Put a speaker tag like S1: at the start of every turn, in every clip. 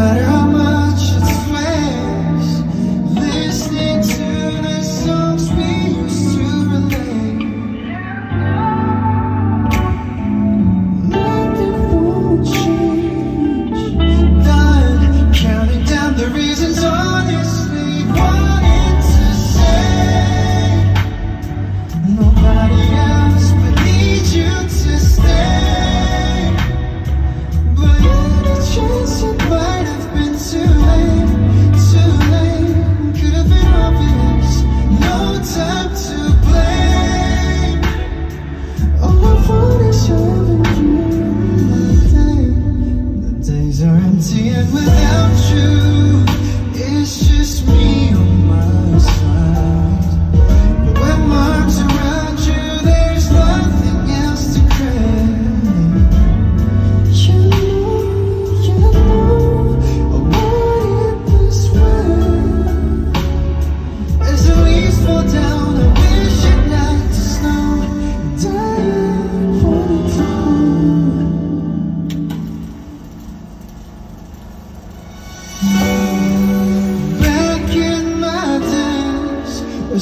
S1: matter. how Empty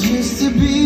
S1: used to be